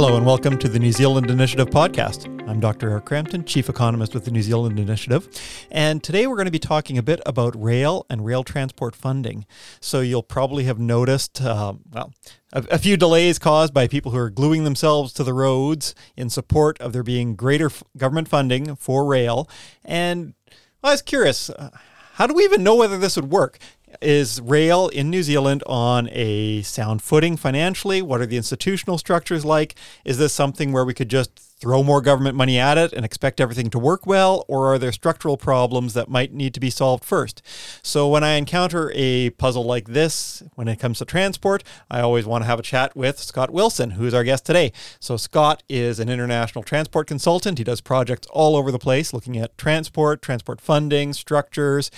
Hello and welcome to the New Zealand Initiative podcast. I'm Dr. Eric Crampton, Chief Economist with the New Zealand Initiative. And today we're going to be talking a bit about rail and rail transport funding. So you'll probably have noticed, um, well, a, a, few delays caused by people who are gluing themselves to the roads in support of there being greater f- government funding for rail. And I was curious, uh, how do we even know whether this would work? Is rail in New Zealand on a sound footing financially? What are the institutional structures like? Is this something where we could just throw more government money at it and expect everything to work well, or are there structural problems that might need to be solved first? So, when I encounter a puzzle like this, when it comes to transport, I always want to have a chat with Scott Wilson, who is our guest today. So, Scott is an international transport consultant. He does projects all over the place looking at transport, transport funding, structures.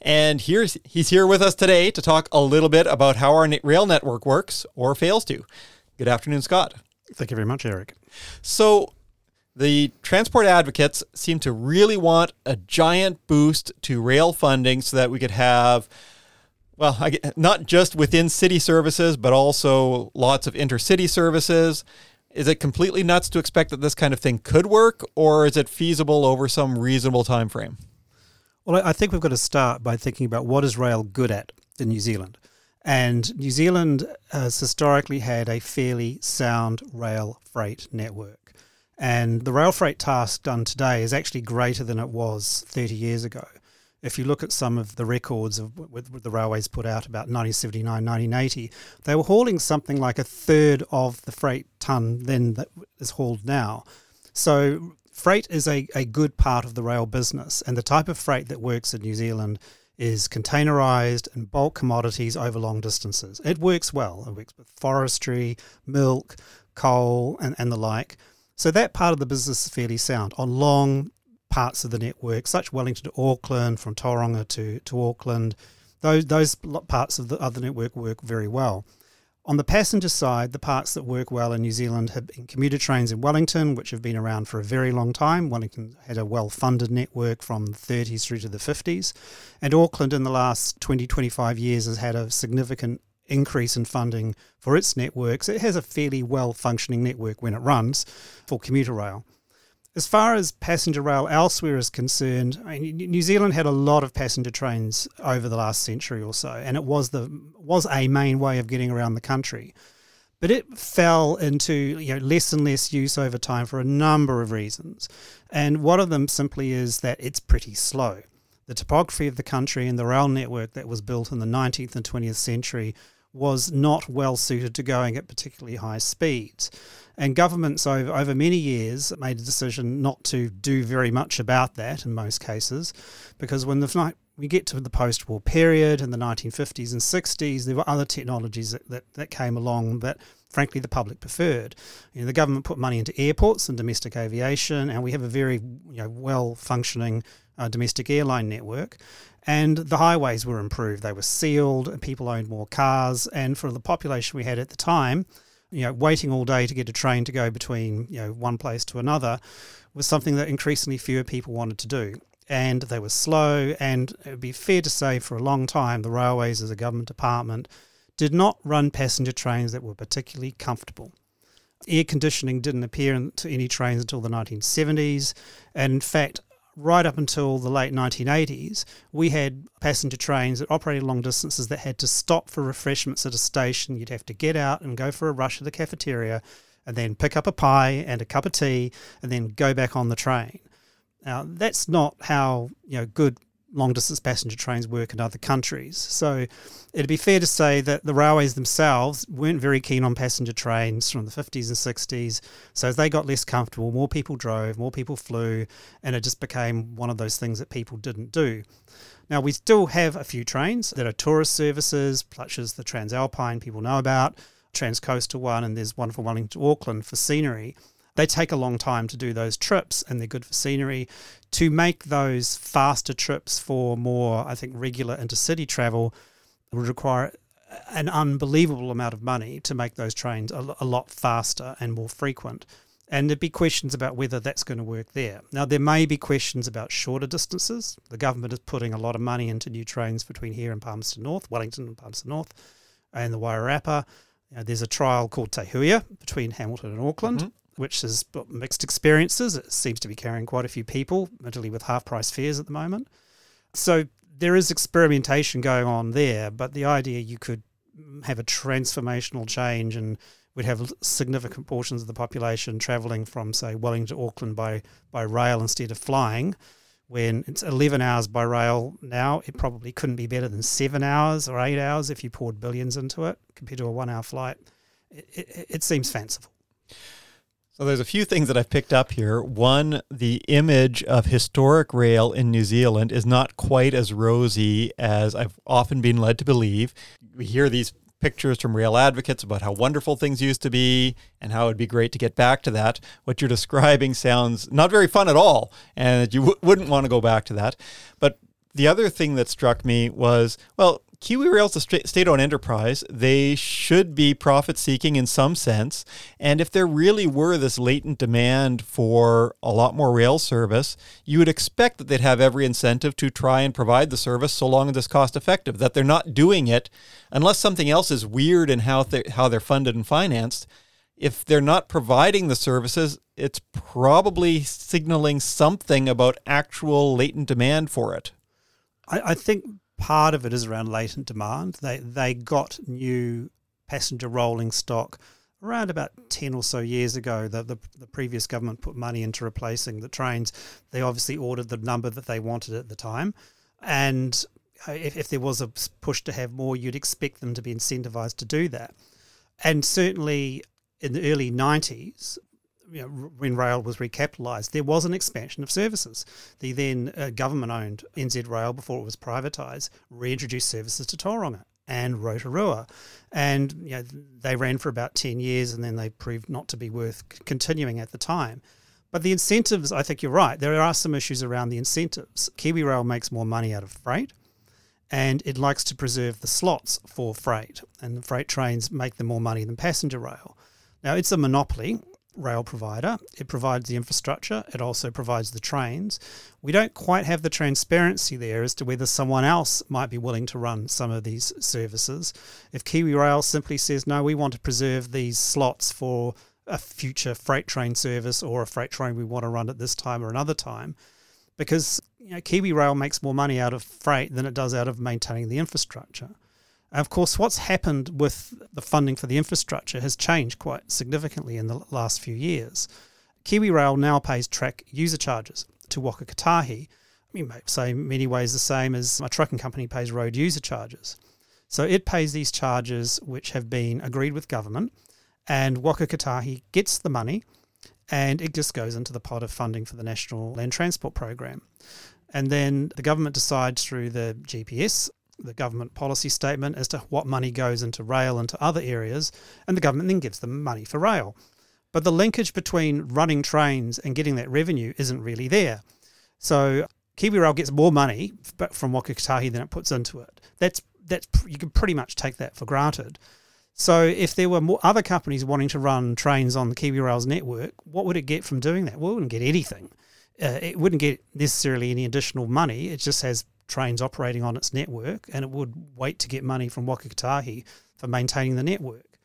And here's, he's here with us today to talk a little bit about how our rail network works or fails to. Good afternoon, Scott. Thank you very much, Eric. So, the transport advocates seem to really want a giant boost to rail funding so that we could have well, not just within city services, but also lots of intercity services. Is it completely nuts to expect that this kind of thing could work, or is it feasible over some reasonable time frame? Well, I think we've got to start by thinking about what is rail good at in New Zealand. And New Zealand has historically had a fairly sound rail freight network. And the rail freight task done today is actually greater than it was 30 years ago. If you look at some of the records of what the railways put out about 1979, 1980, they were hauling something like a third of the freight ton then that is hauled now. So freight is a, a good part of the rail business, and the type of freight that works in New Zealand is containerized and bulk commodities over long distances. It works well. It works with forestry, milk, coal, and, and the like. So that part of the business is fairly sound on long parts of the network, such Wellington to Auckland, from Tauranga to, to Auckland. Those, those parts of the other network work very well. On the passenger side, the parts that work well in New Zealand have been commuter trains in Wellington, which have been around for a very long time. Wellington had a well funded network from the 30s through to the 50s. And Auckland, in the last 20, 25 years, has had a significant increase in funding for its networks. It has a fairly well functioning network when it runs for commuter rail. As far as passenger rail elsewhere is concerned, I mean, New Zealand had a lot of passenger trains over the last century or so, and it was the was a main way of getting around the country. But it fell into you know, less and less use over time for a number of reasons. And one of them simply is that it's pretty slow. The topography of the country and the rail network that was built in the 19th and 20th century was not well suited to going at particularly high speeds. And governments over, over many years made a decision not to do very much about that in most cases, because when the we get to the post war period in the 1950s and 60s, there were other technologies that, that, that came along that, frankly, the public preferred. You know, the government put money into airports and domestic aviation, and we have a very you know, well functioning uh, domestic airline network. And the highways were improved. They were sealed, and people owned more cars. And for the population we had at the time, you know, waiting all day to get a train to go between you know one place to another was something that increasingly fewer people wanted to do. And they were slow, and it would be fair to say for a long time the railways as a government department did not run passenger trains that were particularly comfortable. Air conditioning didn't appear into any trains until the 1970s, and in fact, right up until the late 1980s, we had passenger trains that operated long distances that had to stop for refreshments at a station. You'd have to get out and go for a rush at the cafeteria and then pick up a pie and a cup of tea and then go back on the train. Now, that's not how you know good long distance passenger trains work in other countries. So it'd be fair to say that the railways themselves weren't very keen on passenger trains from the 50s and 60s. So as they got less comfortable, more people drove, more people flew, and it just became one of those things that people didn't do. Now, we still have a few trains that are tourist services, such as the TranzAlpine people know about, TranzCoastal one, and there's one from Wellington to Auckland for scenery they take a long time to do those trips and they're good for scenery. To make those faster trips for more, I think, regular intercity travel would require an unbelievable amount of money to make those trains a, a lot faster and more frequent. And there'd be questions about whether that's going to work there. Now, there may be questions about shorter distances. The government is putting a lot of money into new trains between here and Palmerston North, Wellington and Palmerston North, and the Wairarapa You know, there's a trial called Te between Hamilton and Auckland. Mhm. Which has mixed experiences. It seems to be carrying quite a few people, particularly with half price fares at the moment. So there is experimentation going on there, but the idea you could have a transformational change and we'd have significant portions of the population travelling from, say, Wellington to Auckland by, by rail instead of flying. When it's 11 hours by rail now, it probably couldn't be better than seven hours or eight hours if you poured billions into it compared to a one hour flight. It, it, it seems fanciful. So there's a few things that I've picked up here. One, the image of historic rail in New Zealand is not quite as rosy as I've often been led to believe. We hear these pictures from rail advocates about how wonderful things used to be and how it'd be great to get back to that. What you're describing sounds not very fun at all, and you w- wouldn't want to go back to that. But the other thing that struck me was well, Kiwi Rail's a state owned enterprise. They should be profit seeking in some sense. And if there really were this latent demand for a lot more rail service, you would expect that they'd have every incentive to try and provide the service so long as it's cost effective. That they're not doing it unless something else is weird in how they how they're funded and financed. If they're not providing the services, it's probably signaling something about actual latent demand for it. I, I think part of it is around latent demand. They they got new passenger rolling stock around about 10 or so years ago the, the, the, previous government put money into replacing the trains. They obviously ordered the number that they wanted at the time. And uh, if, if there was a push to have more you'd expect them to be incentivized to do that. And certainly in the early 90s you know, when rail was recapitalised, there was an expansion of services. The then uh, government-owned NZ Rail, before it was privatised, reintroduced services to Tauranga and Rotorua, and you know, they ran for about ten years, and then they proved not to be worth continuing at the time. But the incentives, I think you're right. There are some issues around the incentives. Kiwi Rail makes more money out of freight, and it likes to preserve the slots for freight, and freight trains make them more money than passenger rail. Now, it's a monopoly, rail provider. It provides the infrastructure, it also provides the trains. We don't quite have the transparency there as to whether someone else might be willing to run some of these services. If Kiwi Rail simply says, no, we want to preserve these slots for a future freight train service or a freight train we want to run at this time or another time, because you know, Kiwi Rail makes more money out of freight than it does out of maintaining the infrastructure. Of course, what's happened with the funding for the infrastructure has changed quite significantly in the last few years. Kiwi Rail now pays track user charges to Waka Kotahi. You may say in many ways the same as a trucking company pays road user charges. So it pays these charges which have been agreed with government, and Waka Kotahi gets the money, and it just goes into the pot of funding for the National Land Transport Program. And then the government decides through the GPS the government policy statement as to what money goes into rail and to other areas, and the government then gives them money for rail. But the linkage between running trains and getting that revenue isn't really there. So KiwiRail gets more money from Waka Kotahi than it puts into it. That's that's you can pretty much take that for granted. So if there were more other companies wanting to run trains on the Kiwi Rail's network, what would it get from doing that? Well, it wouldn't get anything. Uh, it wouldn't get necessarily any additional money. It just has trains operating on its network, and it would wait to get money from Waka Kotahi for maintaining the network.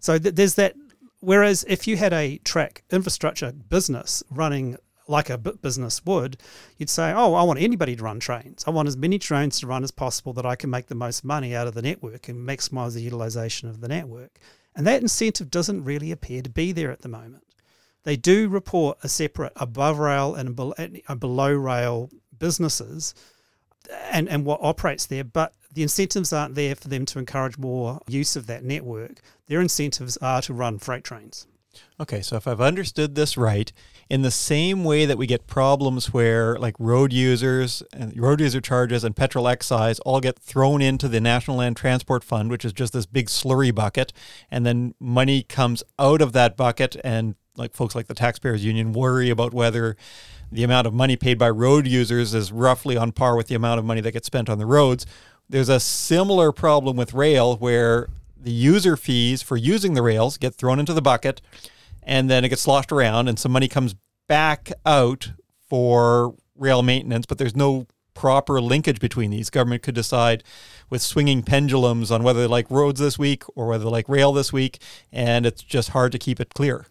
So th- there's that. Whereas if you had a track infrastructure business running like a business would, you'd say, "Oh, I want anybody to run trains. I want as many trains to run as possible that I can make the most money out of the network and maximize the utilization of the network." And that incentive doesn't really appear to be there at the moment. They do report a separate above rail and uh, below rail businesses and, and what operates there, but the incentives aren't there for them to encourage more use of that network. Their incentives are to run freight trains. Okay, so if I've understood this right, in the same way that we get problems where like road users and road user charges and petrol excise all get thrown into the National Land Transport Fund, which is just this big slurry bucket, and then money comes out of that bucket and like folks like the taxpayers union worry about whether the amount of money paid by road users is roughly on par with the amount of money that gets spent on the roads. There's a similar problem with rail where the user fees for using the rails get thrown into the bucket and then it gets sloshed around and some money comes back out for rail maintenance, but there's no proper linkage between these. Government could decide with swinging pendulums on whether they like roads this week or whether they like rail this week, and it's just hard to keep it clear.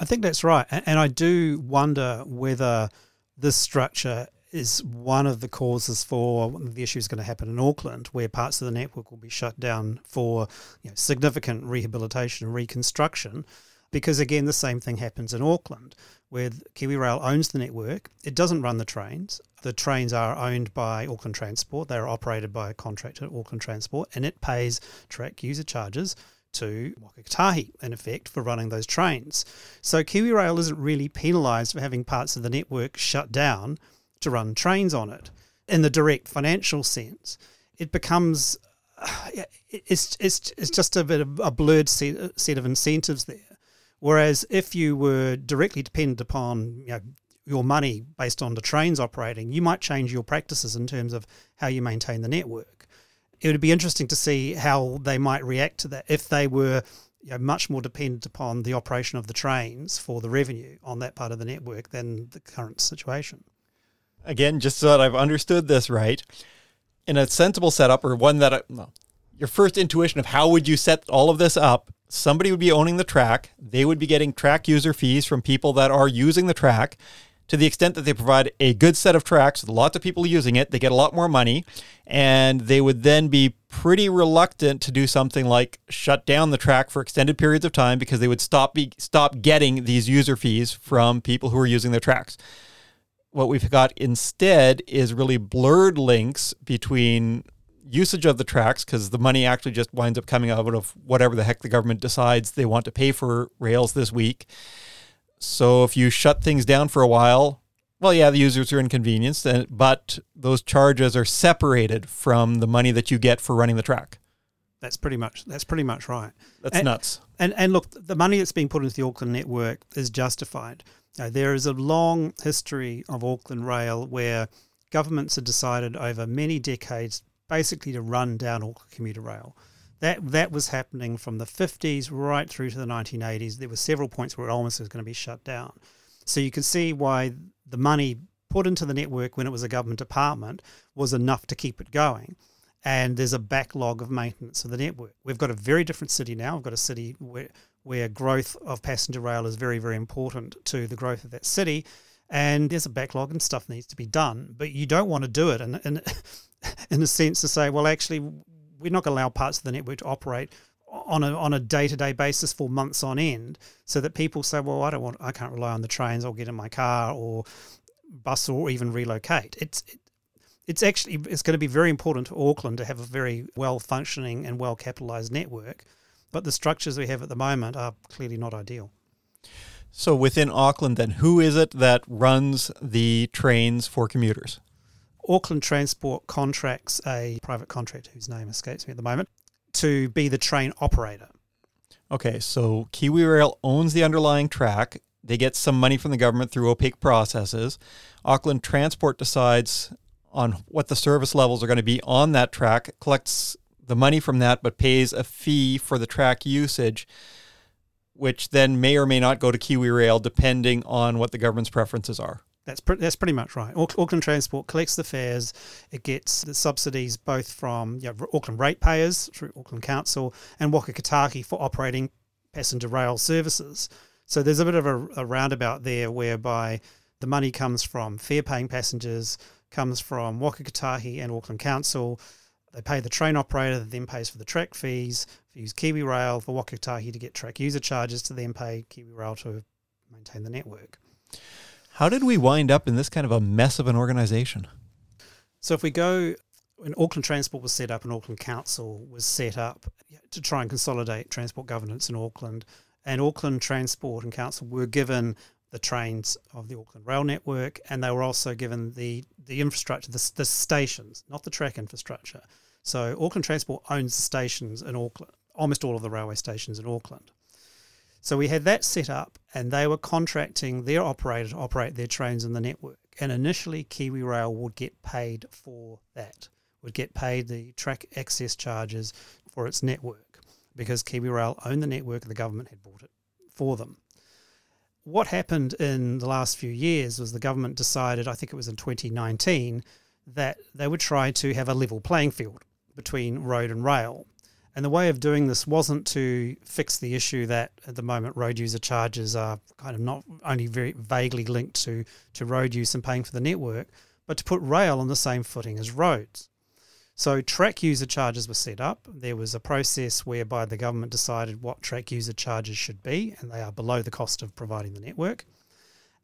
I think that's right. And I do wonder whether this structure is one of the causes for the issues going to happen in Auckland, where parts of the network will be shut down for you know, significant rehabilitation and reconstruction. Because again, the same thing happens in Auckland, where KiwiRail owns the network. It doesn't run the trains. The trains are owned by Auckland Transport. They are operated by a contractor at Auckland Transport, and it pays track user charges to Waka Kotahi, in effect, for running those trains. So KiwiRail isn't really penalised for having parts of the network shut down to run trains on it. In the direct financial sense, it becomes it's it's it's just a bit of a blurred set, set of incentives there. Whereas if you were directly dependent upon you know, your money based on the trains operating, you might change your practices in terms of how you maintain the network. It would be interesting to see how they might react to that if they were you know, much more dependent upon the operation of the trains for the revenue on that part of the network than the current situation again, just so that I've understood this right, in a sensible setup or one that I, well, your first intuition of how would you set all of this up, somebody would be owning the track. They would be getting track user fees from people that are using the track. To the extent that they provide a good set of tracks with lots of people using it, they get a lot more money. And they would then be pretty reluctant to do something like shut down the track for extended periods of time because they would stop be, stop getting these user fees from people who are using their tracks what we've got instead is really blurred links between usage of the tracks because the money actually just winds up coming out of whatever the heck the government decides they want to pay for rails this week. So if you shut things down for a while, well, yeah, the users are inconvenienced, but those charges are separated from the money that you get for running the track. That's pretty much that's pretty much right. That's and, nuts. And and look, the money that's being put into the Auckland network is justified. Uh, there is a long history of Auckland Rail where governments have decided over many decades basically to run down Auckland commuter rail. That that was happening from the 50s right through to the 1980s. There were several points where it almost was going to be shut down. So you can see why the money put into the network when it was a government department was enough to keep it going. And there's a backlog of maintenance of the network. We've got a very different city now. We've got a city where where growth of passenger rail is very, very important to the growth of that city. And there's a backlog and stuff needs to be done, but you don't want to do it in, in, in a sense to say, well, actually, we're not going to allow parts of the network to operate on a on a day to day basis for months on end, so that people say, well, I don't want, I can't rely on the trains. I'll get in my car or bus or even relocate. It's it, it's actually it's going to be very important to Auckland to have a very well functioning and well capitalized network but the structures we have at the moment are clearly not ideal. So within Auckland, then, who is it that runs the trains for commuters? Auckland Transport contracts a private contractor whose name escapes me at the moment to be the train operator. Okay, so KiwiRail owns the underlying track. They get some money from the government through opaque processes. Auckland Transport decides on what the service levels are going to be on that track, collects the money from that, but pays a fee for the track usage, which then may or may not go to KiwiRail depending on what the government's preferences are. That's pre- that's pretty much right. Auckland Transport collects the fares. It gets the subsidies both from you know, Auckland ratepayers through Auckland Council and Waka Kotahi for operating passenger rail services. So there's a bit of a, a roundabout there whereby the money comes from fare-paying passengers, comes from Waka Kotahi and Auckland Council, they pay the train operator that then pays for the track fees, for use Kiwi Rail, for Waka Kotahi to get track user charges to then pay Kiwi Rail to maintain the network. How did we wind up in this kind of a mess of an organization? So if we go when Auckland Transport was set up and Auckland Council was set up to try and consolidate transport governance in Auckland, and Auckland Transport and Council were given the trains of the Auckland Rail Network, and they were also given the the infrastructure, the, the stations, not the track infrastructure. So Auckland Transport owns the stations in Auckland, almost all of the railway stations in Auckland. So we had that set up, and they were contracting their operator to operate their trains in the network. And initially, Kiwi Rail would get paid for that, would get paid the track access charges for its network because Kiwi Rail owned the network and the government had bought it for them what happened in the last few years was the government decided, I think it was in 2019, that they would try to have a level playing field between road and rail. And the way of doing this wasn't to fix the issue that at the moment road user charges are kind of not only very vaguely linked to, to road use and paying for the network, but to put rail on the same footing as roads. So track user charges were set up. There was a process whereby the government decided what track user charges should be, and they are below the cost of providing the network.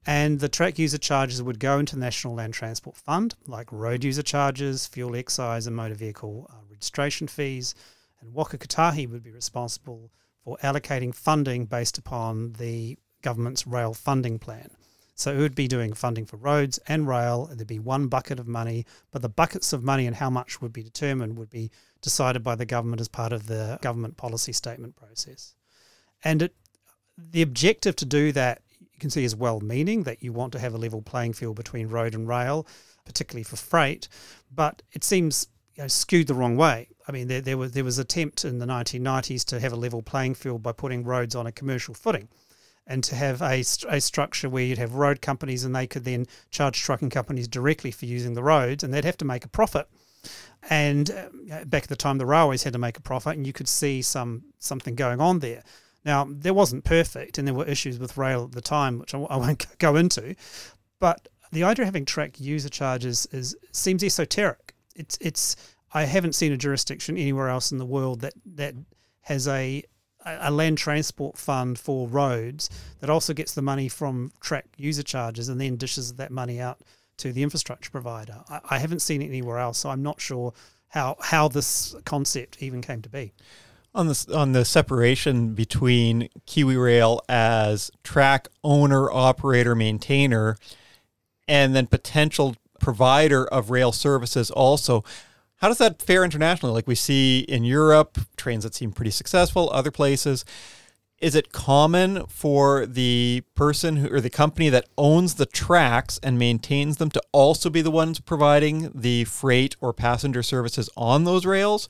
And the track user charges would go into the National Land Transport Fund, like road user charges, fuel excise, and motor vehicle uh, registration fees. And Waka Kotahi would be responsible for allocating funding based upon the government's rail funding plan. So it would be doing funding for roads and rail. There'd be one bucket of money, but the buckets of money and how much would be determined would be decided by the government as part of the government policy statement process. And it, the objective to do that, you can see, is well meaning that you want to have a level playing field between road and rail, particularly for freight, but it seems you know, skewed the wrong way. I mean, there, there was there was attempt in the 1990s to have a level playing field by putting roads on a commercial footing and to have a, a structure where you'd have road companies and they could then charge trucking companies directly for using the roads and they'd have to make a profit. And uh, back at the time, the railways had to make a profit, and you could see some something going on there. Now, there wasn't perfect, and there were issues with rail at the time, which I, I won't go into. But the idea of having track user charges is seems esoteric. It's it's I haven't seen a jurisdiction anywhere else in the world that that has a a land transport fund for roads that also gets the money from track user charges and then dishes that money out to the infrastructure provider. I, I haven't seen it anywhere else, so I'm not sure how how this concept even came to be. On the on the separation between KiwiRail as track owner, operator, maintainer, and then potential provider of rail services also. How does that fare internationally? Like we see in Europe, trains that seem pretty successful, other places. Is it common for the person who, or the company that owns the tracks and maintains them to also be the ones providing the freight or passenger services on those rails?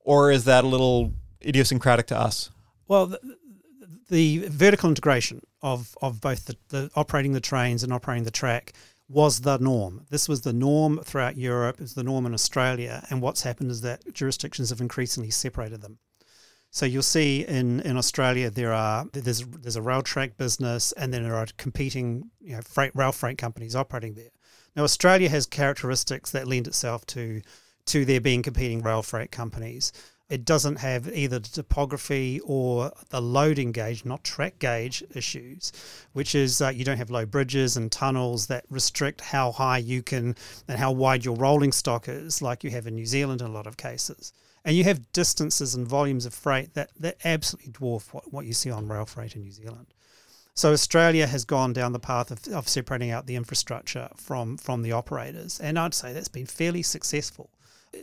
Or is that a little idiosyncratic to us? Well, the, the vertical integration of, of both the, the operating the trains and operating the track was the norm. This was the norm throughout Europe, it's the norm in Australia. And what's happened is that jurisdictions have increasingly separated them. So you'll see in, in Australia there are there's there's a rail track business and then there are competing you know freight rail freight companies operating there. Now Australia has characteristics that lend itself to to there being competing rail freight companies. It doesn't have either the topography or the loading gauge, not track gauge issues, which is uh, you don't have low bridges and tunnels that restrict how high you can and how wide your rolling stock is, like you have in New Zealand in a lot of cases. And you have distances and volumes of freight that, that absolutely dwarf what, what you see on rail freight in New Zealand. So Australia has gone down the path of, of separating out the infrastructure from from the operators, and I'd say that's been fairly successful.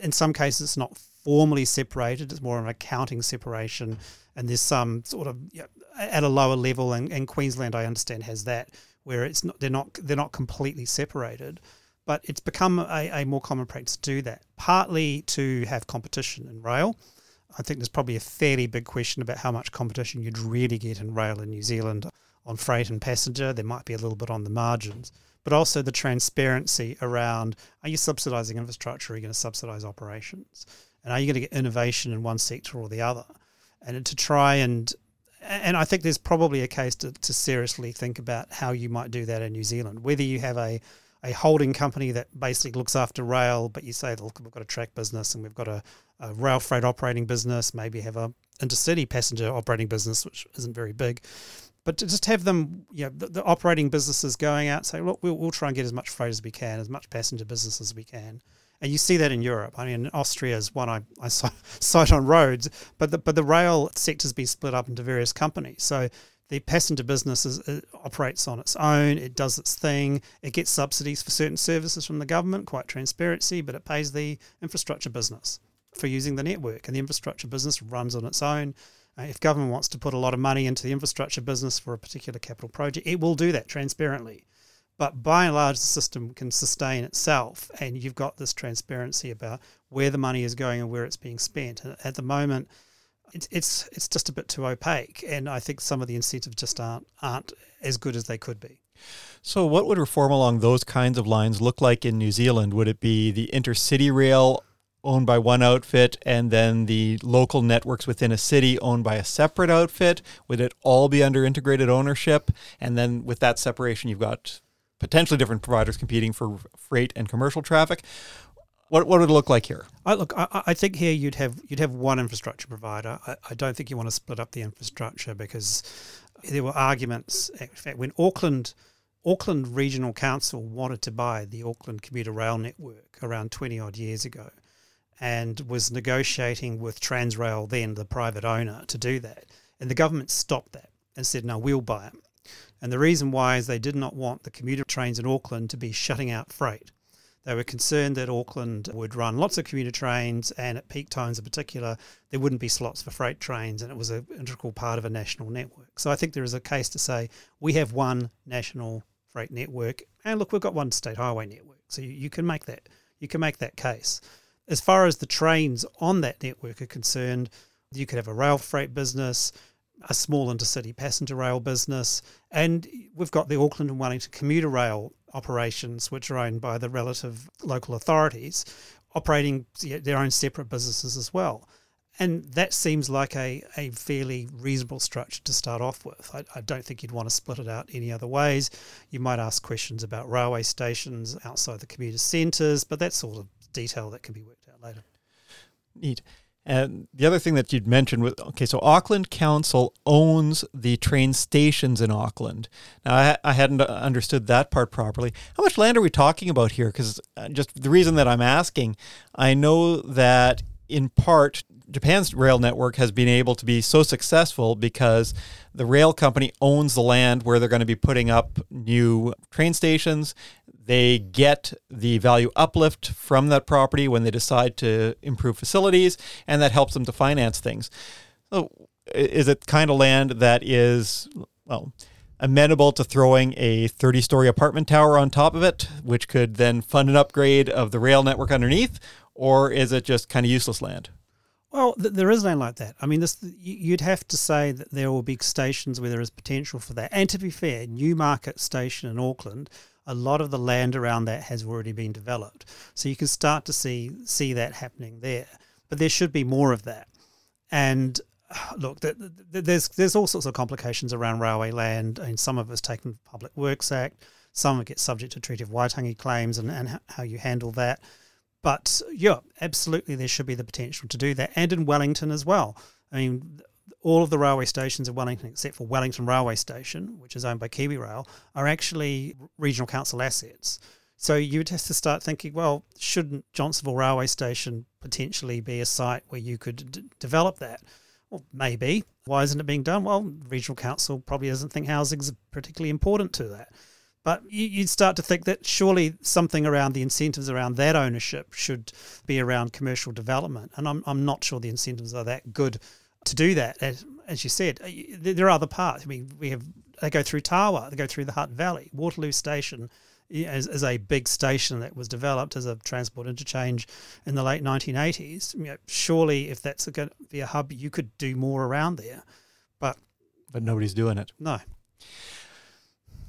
In some cases, it's not formally separated. It's more of an accounting separation, and there's some sort of you know, at a lower level. And, and, Queensland, I understand, has that where it's not they're not they're not completely separated, but it's become a, a more common practice to do that. Partly to have competition in rail. I think there's probably a fairly big question about how much competition you'd really get in rail in New Zealand on freight and passenger. There might be a little bit on the margins but also the transparency around are you subsidizing infrastructure? Are you going to subsidize operations? And are you going to get innovation in one sector or the other? And to try and and I think there's probably a case to, to seriously think about how you might do that in New Zealand. Whether you have a, a holding company that basically looks after rail, but you say, look, we've got a track business and we've got a, a rail freight operating business, maybe have a intercity passenger operating business, which isn't very big. But to just have them, you know, the, the operating businesses going out, say, look, we'll, we'll try and get as much freight as we can, as much passenger business as we can and you see that in Europe. I mean, Austria is one I, I cite on roads, but the, but the rail sector's been split up into various companies. So the passenger business is, it operates on its own. It does its thing. It gets subsidies for certain services from the government, quite transparency, but it pays the infrastructure business for using the network. And the infrastructure business runs on its own. Uh, if government wants to put a lot of money into the infrastructure business for a particular capital project, it will do that transparently. But by and large, the system can sustain itself, and you've got this transparency about where the money is going and where it's being spent. And at the moment, it's it's it's just a bit too opaque, and I think some of the incentives just aren't aren't as good as they could be. So, what would reform along those kinds of lines look like in New Zealand? Would it be the intercity rail owned by one outfit and then the local networks within a city owned by a separate outfit? Would it all be under integrated ownership? And then with that separation, you've got potentially different providers competing for freight and commercial traffic. What, what would it look like here? I, look, I, I think here you'd have you'd have one infrastructure provider. I, I don't think you want to split up the infrastructure because there were arguments. In fact, when Auckland Auckland Regional Council wanted to buy the Auckland commuter rail network around 20 odd years ago and was negotiating with Tranz Rail, then the private owner, to do that. And the government stopped that and said, no, we'll buy it. And the reason why is they did not want the commuter trains in Auckland to be shutting out freight. They were concerned that Auckland would run lots of commuter trains, and at peak times in particular, there wouldn't be slots for freight trains, and it was an integral part of a national network. So I think there is a case to say we have one national freight network, and look, we've got one state highway network, so you, you can make that you can make that case. As far as the trains on that network are concerned, you could have a rail freight business, a small intercity passenger rail business, and we've got the Auckland and Wellington commuter rail operations, which are owned by the relative local authorities, operating their own separate businesses as well. And that seems like a, a fairly reasonable structure to start off with. I, I, don't think you'd want to split it out any other ways. You might ask questions about railway stations outside the commuter centres, but that's sort of detail that can be worked out later. Neat. And the other thing that you'd mentioned was okay, so Auckland Council owns the train stations in Auckland. Now, I, I hadn't understood that part properly. How much land are we talking about here? Because uh, just the reason that I'm asking, I know that in part Japan's rail network has been able to be so successful because the rail company owns the land where they're going to be putting up new train stations. They get the value uplift from that property when they decide to improve facilities, and that helps them to finance things. So, is it kind of land that is, well, amenable to throwing a 30 story apartment tower on top of it, which could then fund an upgrade of the rail network underneath? Or is it just kind of useless land? Well, th- there is land like that. I mean, this you'd have to say that there will be stations where there is potential for that. And to be fair, Newmarket Station in Auckland, a lot of the land around that has already been developed, so you can start to see see that happening there. But there should be more of that. And look, there's there's all sorts of complications around railway land, and some of it's taken Public Works Act, some of it gets subject to Treaty of Waitangi claims, and, and how you handle that. But yeah, absolutely, there should be the potential to do that, and in Wellington as well. I mean, all of the railway stations in Wellington, except for Wellington Railway Station, which is owned by Kiwi Rail, are actually regional council assets. So you'd have to start thinking, well, shouldn't Johnsonville Railway Station potentially be a site where you could d- develop that? Well, maybe. Why isn't it being done? Well, regional council probably doesn't think housing is particularly important to that. But you'd start to think that surely something around the incentives around that ownership should be around commercial development. And I'm, I'm not sure the incentives are that good to do that. As, as you said, uh, there are other parts. I mean, we have they go through Tawa, they go through the Hutt Valley. Waterloo Station is, is a big station that was developed as a transport interchange in the late 1980s. You know, surely, if that's going to be a hub, you could do more around there. But but nobody's doing it. No.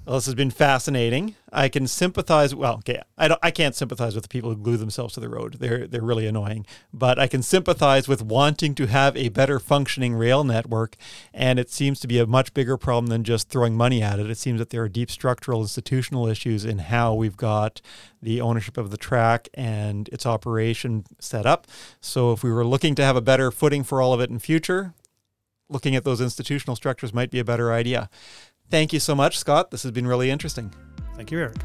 Well, this has been fascinating. I can sympathize. Well, okay, I don't. I can't sympathize with the people who glue themselves to the road. They're they're really annoying. But I can sympathize with wanting to have a better functioning rail network, and it seems to be a much bigger problem than just throwing money at it. It seems that there are deep structural institutional issues in how we've got the ownership of the track and its operation set up. So if we were looking to have a better footing for all of it in future, looking at those institutional structures might be a better idea. Thank you so much, Scott. This has been really interesting. Thank you, Eric.